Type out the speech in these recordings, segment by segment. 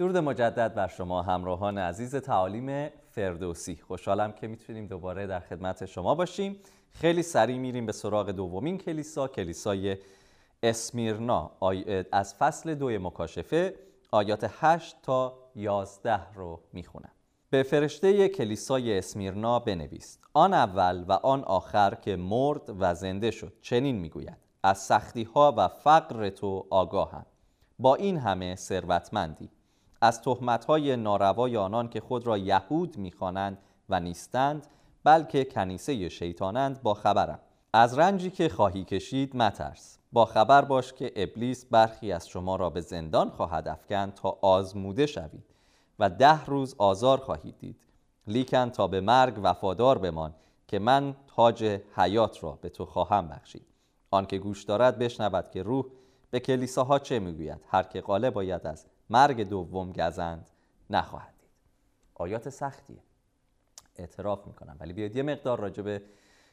درود مجدد بر شما همراهان عزیز تعالیم فردوسی. خوشحالم که می‌تونیم دوباره در خدمت شما باشیم. خیلی سریع میریم به سراغ دومین کلیسا کلیسای اسمیرنا. از فصل دوی مکاشفه آیات 8 تا 11 رو می‌خونم. به فرشته کلیسای اسمیرنا بنویس. آن اول و آن آخر که مرد و زنده شد چنین می‌گوید از سختی ها و فقر تو آگاهم. با این همه ثروتمندی. از تهمت های ناروای آنان که خود را یهود می‌خوانند و نیستند بلکه کنیسه شیطانند با خبرم. از رنجی که خواهی کشید مترس. با خبر باش که ابلیس برخی از شما را به زندان خواهد افکند تا آزموده شوید و ده روز آزار خواهید دید. لیکن تا به مرگ وفادار بمان که من تاج حیات را به تو خواهم بخشید. آنکه گوش دارد بشنود که روح به کلیساها چه می‌گوید؟ هر که قاله باید از مرگ دوم گزند نخواهد دید. آیات سختیه اعتراف می‌کنم. ولی بیاید یه مقدار راجع به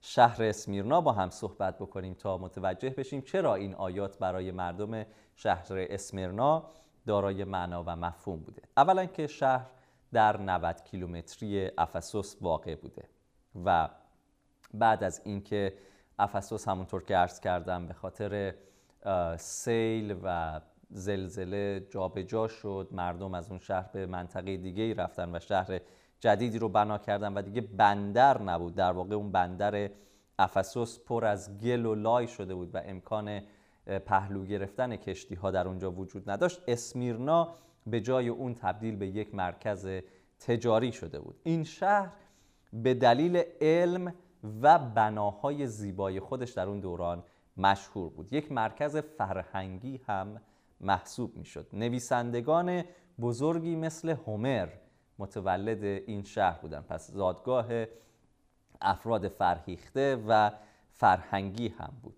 شهر اسمیرنا با هم صحبت بکنیم تا متوجه بشیم چرا این آیات برای مردم شهر اسمیرنا دارای معنا و مفهوم بوده. اولا که شهر در 90 کیلومتری افسوس واقع بوده و بعد از اینکه افسوس همونطور که عرض کردم به خاطر سیل و زلزله جابجا جا شد. مردم از اون شهر به منطقه دیگه ای رفتن و شهر جدیدی رو بنا کردن و دیگه بندر نبود. در واقع اون بندر افسوس پر از گل و لای شده بود و امکان پهلو گرفتن کشتی ها در اونجا وجود نداشت. اسمیرنا به جای اون تبدیل به یک مرکز تجاری شده بود. این شهر به دلیل علم و بناهای زیبای خودش در اون دوران مشهور بود. یک مرکز فرهنگی هم محسوب می‌شد. نویسندگان بزرگی مثل هومر متولد این شهر بودن. پس زادگاه افراد فرهیخته و فرهنگی هم بود.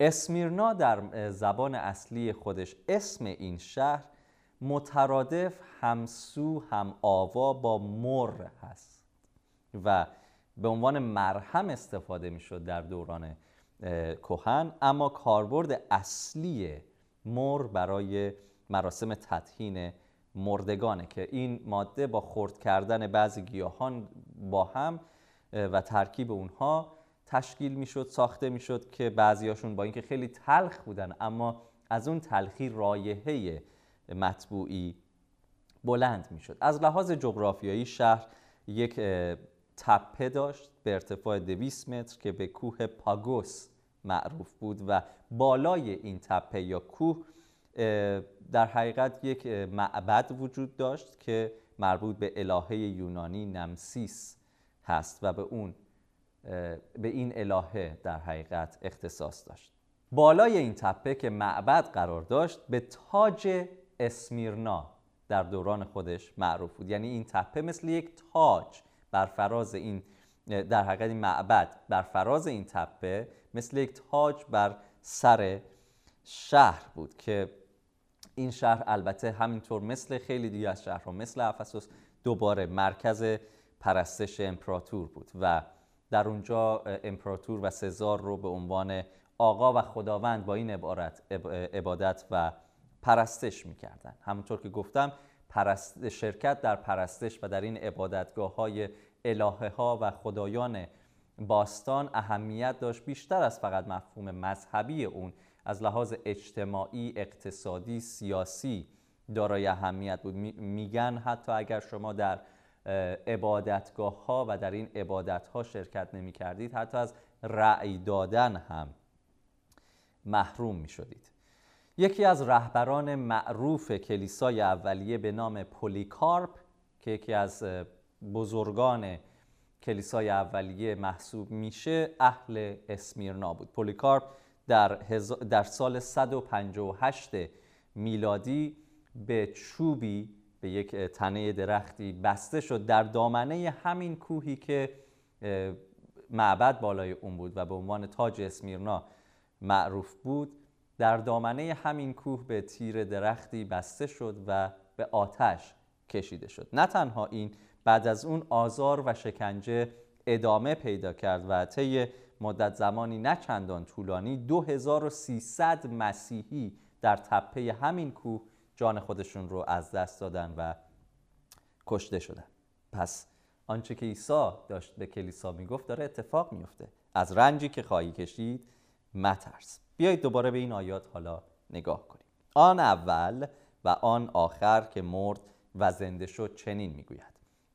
اسمیرنا در زبان اصلی خودش اسم این شهر مترادف همسو هم آوا با مر هست و به عنوان مرهم استفاده می‌شد در دوران کهن. اما کاربرد اصلی مر برای مراسم تطهین مردگانه که این ماده با خرد کردن بعضی گیاهان با هم و ترکیب اونها تشکیل می‌شد ساخته می‌شد که بعضیاشون با اینکه خیلی تلخ بودن اما از اون تلخی رایحه مطبوعی بلند می‌شد. از لحاظ جغرافیایی شهر یک تپه داشت به ارتفاع 200 متر که به کوه پاگوس معروف بود و بالای این تپه یا کوه در حقیقت یک معبد وجود داشت که مربوط به الهه یونانی نمسیس هست و به اون به این الهه در حقیقت اختصاص داشت. بالای این تپه که معبد قرار داشت به تاج اسمیرنا در دوران خودش معروف بود. یعنی این تپه مثل یک تاج بر فراز این در حقیقت این معبد بر فراز این تپه مثل یک تاج بر سر شهر بود که این شهر البته همینطور مثل خیلی دیگه از شهرها مثل افسوس دوباره مرکز پرستش امپراتور بود و در اونجا امپراتور و سزار رو به عنوان آقا و خداوند با این عبارت عبادت و پرستش می‌کردن. همونطور که گفتم پرست شرکت در پرستش و در این عبادتگاه های الهه ها و خدایان باستان اهمیت داشت بیشتر از فقط مفهوم مذهبی اون از لحاظ اجتماعی، اقتصادی، سیاسی دارای اهمیت بود. میگن حتی اگر شما در عبادتگاه ها و در این عبادت ها شرکت نمی کردید حتی از رأی دادن هم محروم می شدید یکی از رهبران معروف کلیسای اولیه به نام پولیکارپ که یکی از بزرگان کلیسای اولیه محسوب میشه اهل اسمیرنا بود. پولیکارپ در, در سال 158 میلادی به چوبی به یک تنه درختی بسته شد در دامنه همین کوهی که معبد بالای اون بود و به عنوان تاج اسمیرنا معروف بود در دامنه همین کوه به تیر درختی بسته شد و به آتش کشیده شد. نه تنها این بعد از اون آزار و شکنجه ادامه پیدا کرد و طی مدت زمانی نه چندان طولانی 2300 مسیحی در تپه همین کوه جان خودشون رو از دست دادن و کشته شدن. پس آنچه که عیسی داشت به کلیسا می‌گفت داره اتفاق میفته از رنجی که خواهی کشید مترس. بیایید دوباره به این آیات حالا نگاه کنیم. آن اول و آن آخر که مرد و زنده شد چنین می‌گوید.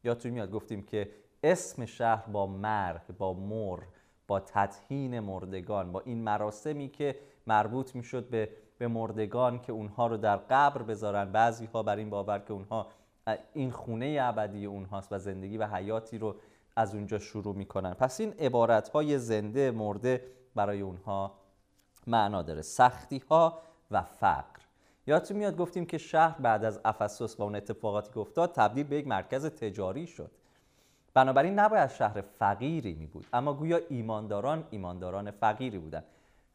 یادتون میاد گفتیم که اسم شهر با مرگ با مر با تطهین مردگان با این مراسمی که مربوط می‌شد به به مردگان که اونها رو در قبر بذارن. بعضی ها بر این باور که اونها این خونه ابدی اونهاست و زندگی و حیاتی رو از اونجا شروع می‌کنن. پس این عبارت های زنده مرده برای اونها معنا داره. سختی ها و فقر. یادتون میاد گفتیم که شهر بعد از افسوس و اون اتفاقاتی که افتاد تبدیل به یک مرکز تجاری شد. بنابراین نباید شهر فقیری می بود اما گویا ایمانداران ایمانداران فقیری بودن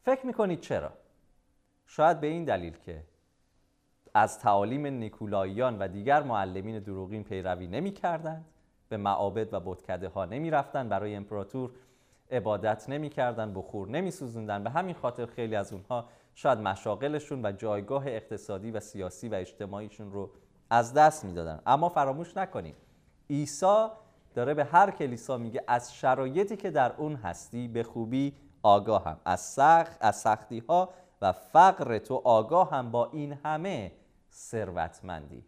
فکر می‌کنید چرا؟ شاید به این دلیل که از تعالیم نیکولاییان و دیگر معلمین دروغین پیروی نمی کردند به معابد و بتکده ها نمی برای امپراتور. عبادت نمی کردن بخور نمی سوزندن به همین خاطر خیلی از اونها شاید مشاغلشون و جایگاه اقتصادی و سیاسی و اجتماعیشون رو از دست می‌دادن. اما فراموش نکنیم عیسی داره به هر کلیسا میگه از شرایطی که در اون هستی به خوبی آگاه هم از سخت از سختی ها و فقر تو هم با این همه ثروتمندی.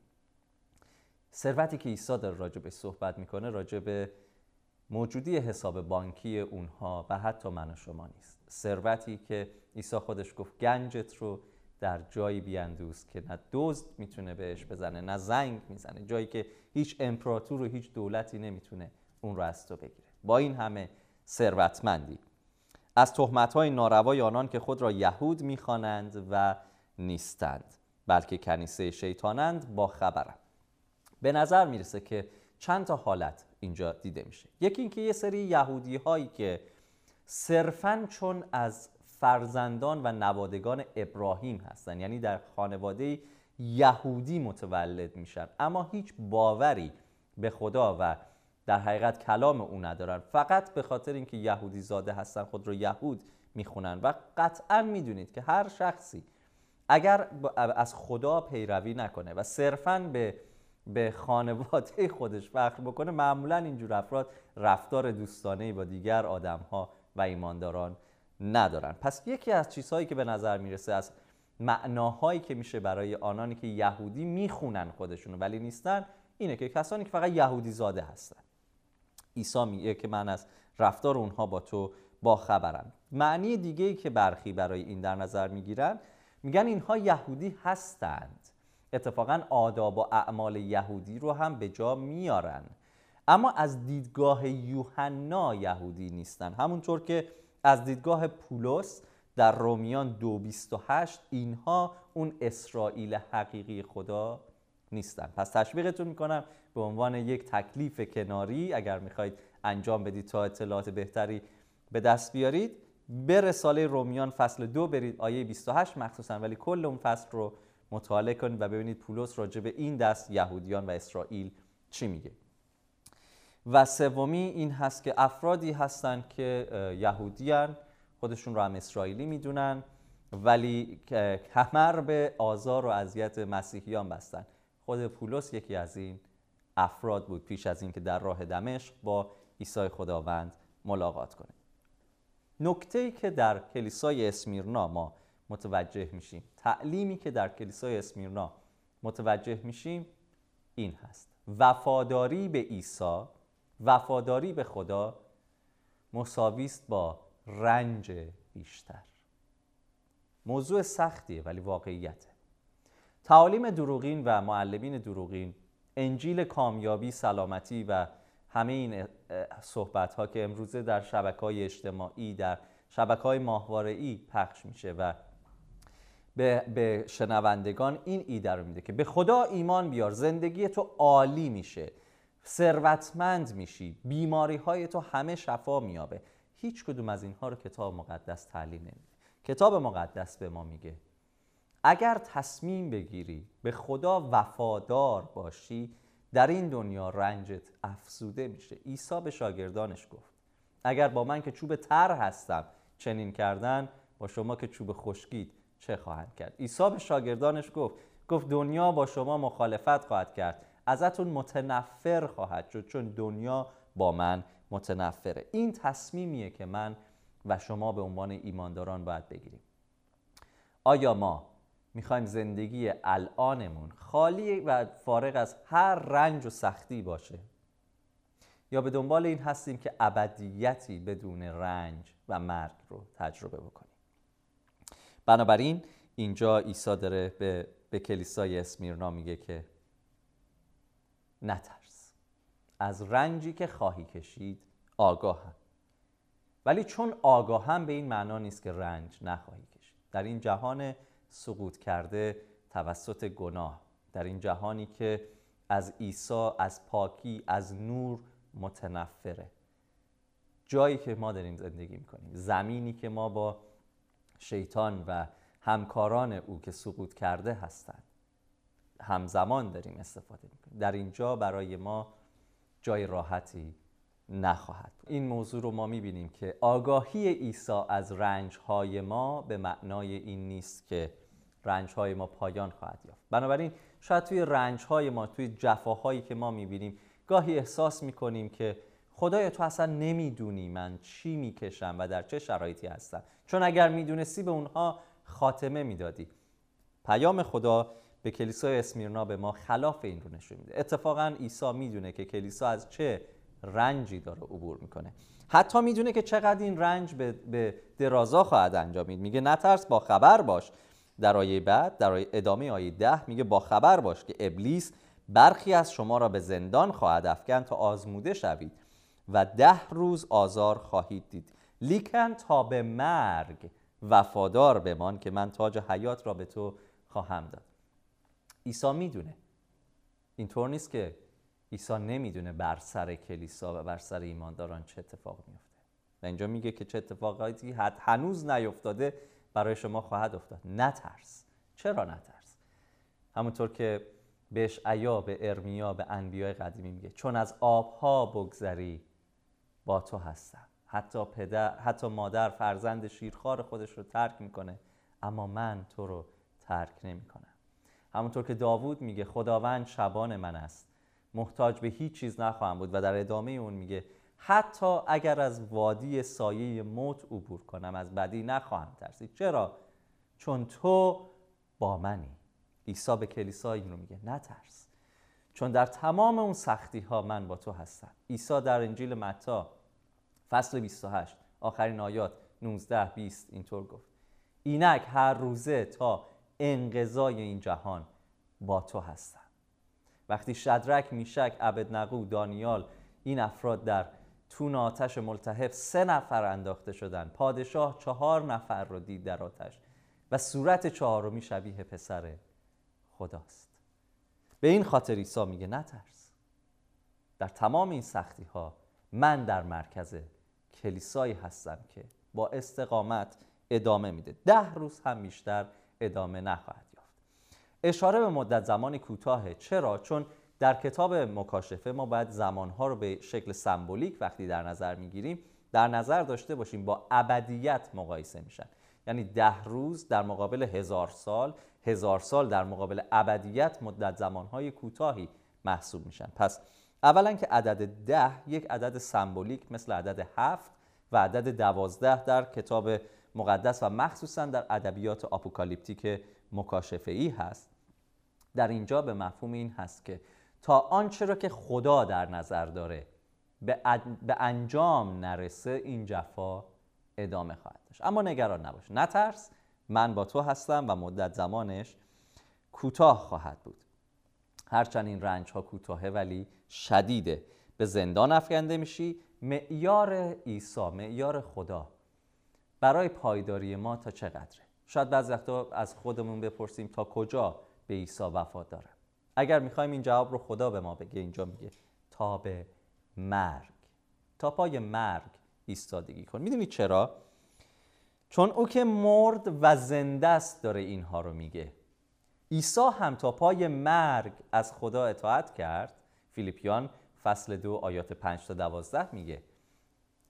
ثروتی که عیسی داره راجع به صحبت می‌کنه راجع به موجودی حساب بانکی اونها و حتی من و شما نیست. ثروتی که عیسی خودش گفت گنجت رو در جایی بیاندوز که نه دزد می‌تونه بهش بزنه نه زنگ می‌زنه. جایی که هیچ امپراتور و هیچ دولتی نمی‌تونه اون رو از تو بگیره. با این همه ثروتمندی. از های ناروای آنان که خود را یهود می‌خوانند و نیستند بلکه کنیسه شیطانند با خبرم. به نظر می‌رسه که چند تا حالت اینجا دیده میشه. یکی اینکه یه سری یهودی هایی که صرفا چون از فرزندان و نوادگان ابراهیم هستن یعنی در خانواده یهودی متولد میشن اما هیچ باوری به خدا و در حقیقت کلام او ندارن. فقط به خاطر اینکه یهودی زاده هستن خود رو یهود می‌خونن. و قطعا می‌دونید که هر شخصی اگر از خدا پیروی نکنه و صرفا به به خانواده خودش فخر بکنه معمولا اینجور افراد رفتار دوستانه با دیگر آدم ها و ایمانداران ندارن. پس یکی از چیزهایی که به نظر می‌رسه از معناهایی که میشه برای آنانی که یهودی می‌خونن خودشون ولی نیستن اینه که کسانی که فقط یهودی زاده هستن. عیسی میگه که من از رفتار اونها با تو با خبرم. معنی دیگه ای که برخی برای این در نظر می‌گیرن میگن اینها یهودی هستند اتفاقا آداب و اعمال یهودی رو هم به جا میارن. اما از دیدگاه یوحنا یهودی نیستن. همونطور که از دیدگاه پولس در رومیان 2.28 اینها اون اسرائیل حقیقی خدا نیستن. پس تشویقتون می‌کنم به عنوان یک تکلیف کناری اگر می‌خواید انجام بدید تا اطلاعات بهتری به دست بیارید به رساله رومیان فصل دو برید آیه 28 مخصوصا ولی کل اون فصل رو مطالعه کنید و ببینید پولس راجع به این دست یهودیان و اسرائیل چی میگه. و سومی این هست که افرادی هستند که یهودیان خودشون رو هم اسرائیلی می‌دونن ولی کمر به آزار و اذیت مسیحیان بستن. خود پولس یکی از این افراد بود پیش از اینکه در راه دمشق با عیسی خداوند ملاقات کنه. نکته ای که در کلیسای اسمیرنا ما متوجه میشیم. تعلیمی که در کلیسای اسمیرنا متوجه میشیم این هست. وفاداری به عیسی وفاداری به خدا مساوی است با رنج بیشتر. موضوع سختیه ولی واقعیته. تعالیم دروغین و معلمین دروغین انجیل کامیابی سلامتی و همه این صحبت ها که امروزه در شبکه های اجتماعی در شبکه های ماهواره پخش میشه و به, به شنوندگان این ایده رو میده که به خدا ایمان بیار زندگی تو عالی میشه ثروتمند میشی بیماری های تو همه شفا میابه هیچ کدوم از اینها رو کتاب مقدس تعلیم نمیده. کتاب مقدس به ما میگه اگر تصمیم بگیری به خدا وفادار باشی در این دنیا رنجت افزوده میشه. عیسی به شاگردانش گفت اگر با من که چوب تر هستم چنین کردن با شما که چوب خشکید چه خواهند کرد؟ عیسی به شاگردانش گفت گفت دنیا با شما مخالفت خواهد کرد. ازتون متنفر خواهد شد چون دنیا با من متنفره. این تصمیمیه که من و شما به عنوان ایمانداران باید بگیریم. آیا ما می‌خوایم زندگی الانمون خالی و فارغ از هر رنج و سختی باشه؟ یا به دنبال این هستیم که ابدیتی بدون رنج و مرگ رو تجربه بکنیم؟ بنابراین اینجا عیسی داره به, به کلیسای اسمیرنا میگه که نترس. از رنجی که خواهی کشید آگاهم. ولی چون آگاهم به این معنا نیست که رنج نخواهی کشید. در این جهان سقوط کرده توسط گناه. در این جهانی که از عیسی از پاکی از نور متنفره. جایی که ما داریم زندگی می‌کنیم زمینی که ما با شیطان و همکاران او که سقوط کرده هستند. همزمان داریم استفاده می‌کنیم. در اینجا برای ما جای راحتی نخواهد این موضوع رو ما می‌بینیم که آگاهی عیسی از رنجهای ما به معنای این نیست که رنجهای ما پایان خواهد یافت. بنابراین شاید توی رنجهای ما توی جفاهایی که ما می‌بینیم گاهی احساس می‌کنیم که خدای تو اصلا نمی‌دونی من چی می‌کشم و در چه شرایطی هستم. چون اگر می‌دونستی به اونها خاتمه می‌دادی. پیام خدا به کلیسای اسمیرنا به ما خلاف این رو نشون میده. اتفاقا عیسی می‌دونه که کلیسا از چه رنجی داره عبور می‌کنه. حتی می‌دونه که چقدر این رنج به, درازا خواهد انجامید. میگه نترس با خبر باش. در آیه بعد در ادامه آیه ده میگه با خبر باش که ابلیس برخی از شما را به زندان خواهد افکن تا آزموده شوید. و ده روز آزار خواهید دید. لیکن تا به مرگ وفادار بمان که من تاج حیات را به تو خواهم داد. عیسی می‌دونه. اینطور نیست که عیسی نمی‌دونه بر سر کلیسا و بر سر ایمانداران چه اتفاق میفته و اینجا میگه که چه اتفاقاتی هنوز نیفتاده برای شما خواهد افتاد. نترس. چرا نترس؟ همونطور که بهش عیا به ارمیا به انبیای قدیمی میگه. چون از آبها بگذری با تو هستم. حتی پدر حتی مادر فرزند شیرخوار خودش رو ترک می‌کنه اما من تو رو ترک نمی‌کنم. همونطور که داوود میگه خداوند شبان من است. محتاج به هیچ چیز نخواهم بود و در ادامه اون میگه حتی اگر از وادی سایه موت عبور کنم از بدی نخواهم ترسید. چرا؟ چون تو با منی. عیسی به کلیسا این رو میگه نترس. چون در تمام اون سختی ها من با تو هستم. عیسی در انجیل متا فصل 28 آخرین آیات 19 20 اینطور گفت. اینک هر روزه تا انقضای این جهان با تو هستم. وقتی شدرک میشک عبدنقو دانیال این افراد در تون آتش ملتهب سه نفر انداخته شدن. پادشاه چهار نفر رو دید در آتش و صورت چهارمی شبیه پسر خداست. به این خاطر عیسی میگه نترس. در تمام این سختی ها من در مرکز کلیسایی هستم که با استقامت ادامه میده. ده روز هم بیشتر ادامه نخواهد یافت. اشاره به مدت زمانی کوتاهه. چرا؟ چون در کتاب مکاشفه ما باید زمانها رو به شکل سمبولیک وقتی در نظر می‌گیریم در نظر داشته باشیم با ابدیت مقایسه میشن. یعنی ده روز در مقابل هزار سال هزار سال در مقابل ابدیت مدت زمانهای کوتاهی محسوب میشن. پس اولا که عدد ده یک عدد سمبولیک مثل عدد هفت و عدد دوازده در کتاب مقدس و مخصوصا در ادبیات apocalyptic مکاشفه ای هست. در اینجا به مفهوم این هست که تا آنچه را که خدا در نظر داره به, به انجام نرسه این جفا ادامه خواهد داشت. اما نگران نباش. نترس من با تو هستم و مدت زمانش کوتاه خواهد بود. هرچند این رنج ها کوتاهه ولی شدیده. به زندان افکنده میشی. معیار عیسی معیار خدا. برای پایداری ما تا چقدره شاید بعض وقتا از خودمون بپرسیم تا کجا به عیسی وفا داره. اگر می‌خوایم این جواب رو خدا به ما بگه اینجا میگه تا به مرگ. تا پای مرگ ایستادگی کن. می‌دونید چرا؟ چون او که مرد و زنده است داره اینها رو میگه. عیسی هم تا پای مرگ از خدا اطاعت کرد. فیلیپیان فصل دو آیات 5 تا 12 میگه.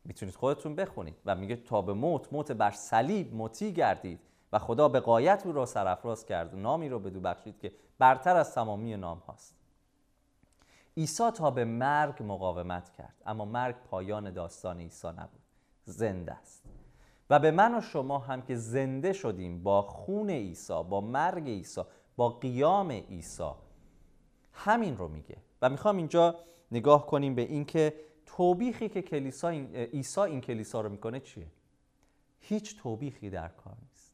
می‌تونید خودتون بخونید و میگه تا به موت موت بر صلیب مطیع گردید و خدا به قایت او را سرفراز کرد و نامی را بدو بخشید که برتر از تمامی نام هاست. عیسی تا به مرگ مقاومت کرد اما مرگ پایان داستان عیسی نبود. زنده است. و به من و شما هم که زنده شدیم با خون عیسی با مرگ عیسی با قیام عیسی. همین رو میگه. و می‌خوام اینجا نگاه کنیم به اینکه توبیخی که کلیسا این عیسی این کلیسا رو می‌کنه چیه؟ هیچ توبیخی در کار نیست.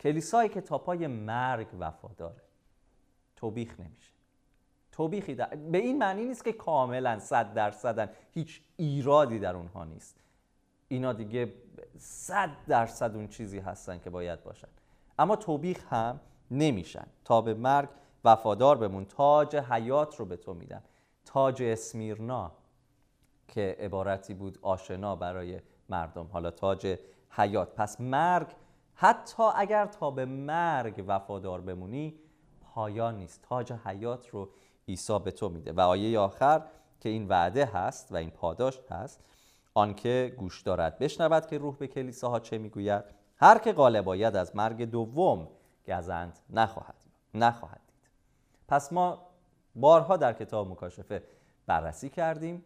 کلیسایی که تا پای مرگ وفاداره. توبیخ نمیشه. توبیخی در... به این معنی نیست که کاملا صد درصدن هیچ ایرادی در اونها نیست. اینا دیگه صد درصد اون چیزی هستن که باید باشن. اما توبیخ هم نمیشن. تا به مرگ وفادار بمون. تاج حیات رو به تو میدم تاج اسمیرنا که عبارتی بود آشنا برای مردم. حالا تاج حیات. پس مرگ حتی اگر تا به مرگ وفادار بمونی پایان نیست. تاج حیات رو عیسی به تو میده. و آیه آخر که این وعده هست و این پاداش هست آنکه گوش دارد. بشنود که روح به کلیساها چه می‌گوید. هر که غالب باید از مرگ دوم گزند نخواهد نخواهد دید. پس ما بارها در کتاب مکاشفه بررسی کردیم.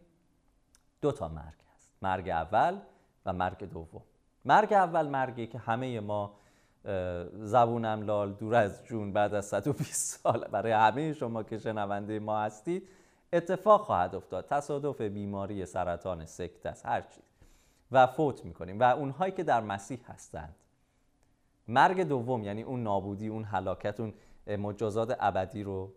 دو تا مرگ هست. مرگ اول و مرگ دوم. مرگ اول مرگی که همه ما زبونم لال دور از جون بعد از 120 سال. برای همه شما که شنونده ما هستید اتفاق خواهد افتاد. تصادف بیماری سرطان سکت است هر چیز. و فوت می‌کنیم. و اونهایی که در مسیح هستند. مرگ دوم یعنی اون نابودی اون هلاکت اون مجازات ابدی رو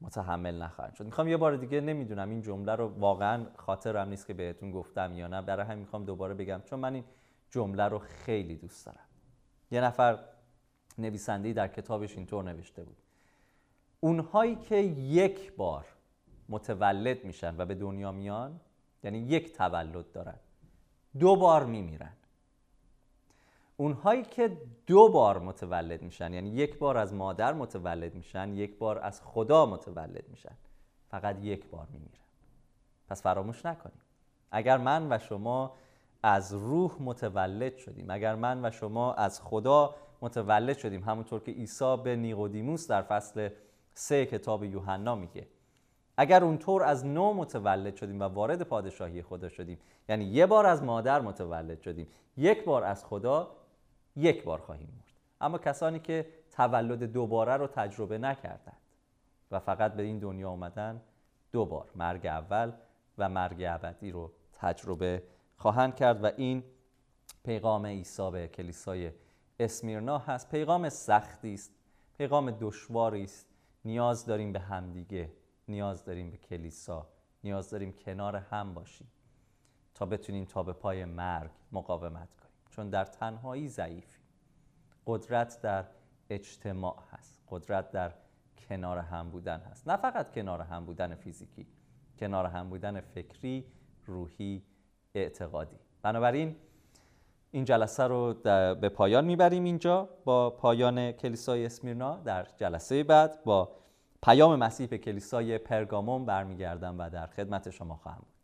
متحمل نخواهند شد. می‌خوام یه بار دیگه نمی‌دونم این جمله رو واقعا خاطرم نیست که بهتون گفتم یا نه. برای همین می‌خوام دوباره بگم چون من این جمله رو خیلی دوست دارم. یه نفر نویسنده‌ای در کتابش اینطور نوشته بود. اونهایی که یک بار متولد میشن و به دنیا میان یعنی یک تولد دارن. دو بار میمیرن. اونهایی که دو بار متولد میشن یعنی یک بار از مادر متولد میشن یک بار از خدا متولد میشن فقط یک بار میمیرن. پس فراموش نکنیم. اگر من و شما از روح متولد شدیم اگر من و شما از خدا متولد شدیم همونطور که عیسی به نیقودیموس در فصل سه کتاب یوحنا میگه اگر اونطور از نو متولد شدیم و وارد پادشاهی خدا شدیم یعنی یه بار از مادر متولد شدیم یک بار از خدا یک بار خواهیم مرد. اما کسانی که تولد دوباره رو تجربه نکردند و فقط به این دنیا اومدن دو بار مرگ اول و مرگ ابدی رو تجربه خواهند کرد و این پیغام عیسی به کلیسای اسمیرنا هست. پیغام سختی است پیغام دشواری است. نیاز داریم به همدیگه نیاز داریم به کلیسا نیاز داریم کنار هم باشیم تا بتونیم تا به پای مرگ مقاومت کنیم. چون در تنهایی ضعیفی قدرت در اجتماع هست. قدرت در کنار هم بودن هست. نه فقط کنار هم بودن فیزیکی کنار هم بودن فکری روحی اعتقادی. بنابراین این جلسه رو به پایان می‌بریم اینجا با پایان کلیسای اسمیرنا در جلسه بعد با پیام مسیح به کلیسای پرگامون برمیگردم و در خدمت شما خواهم بود.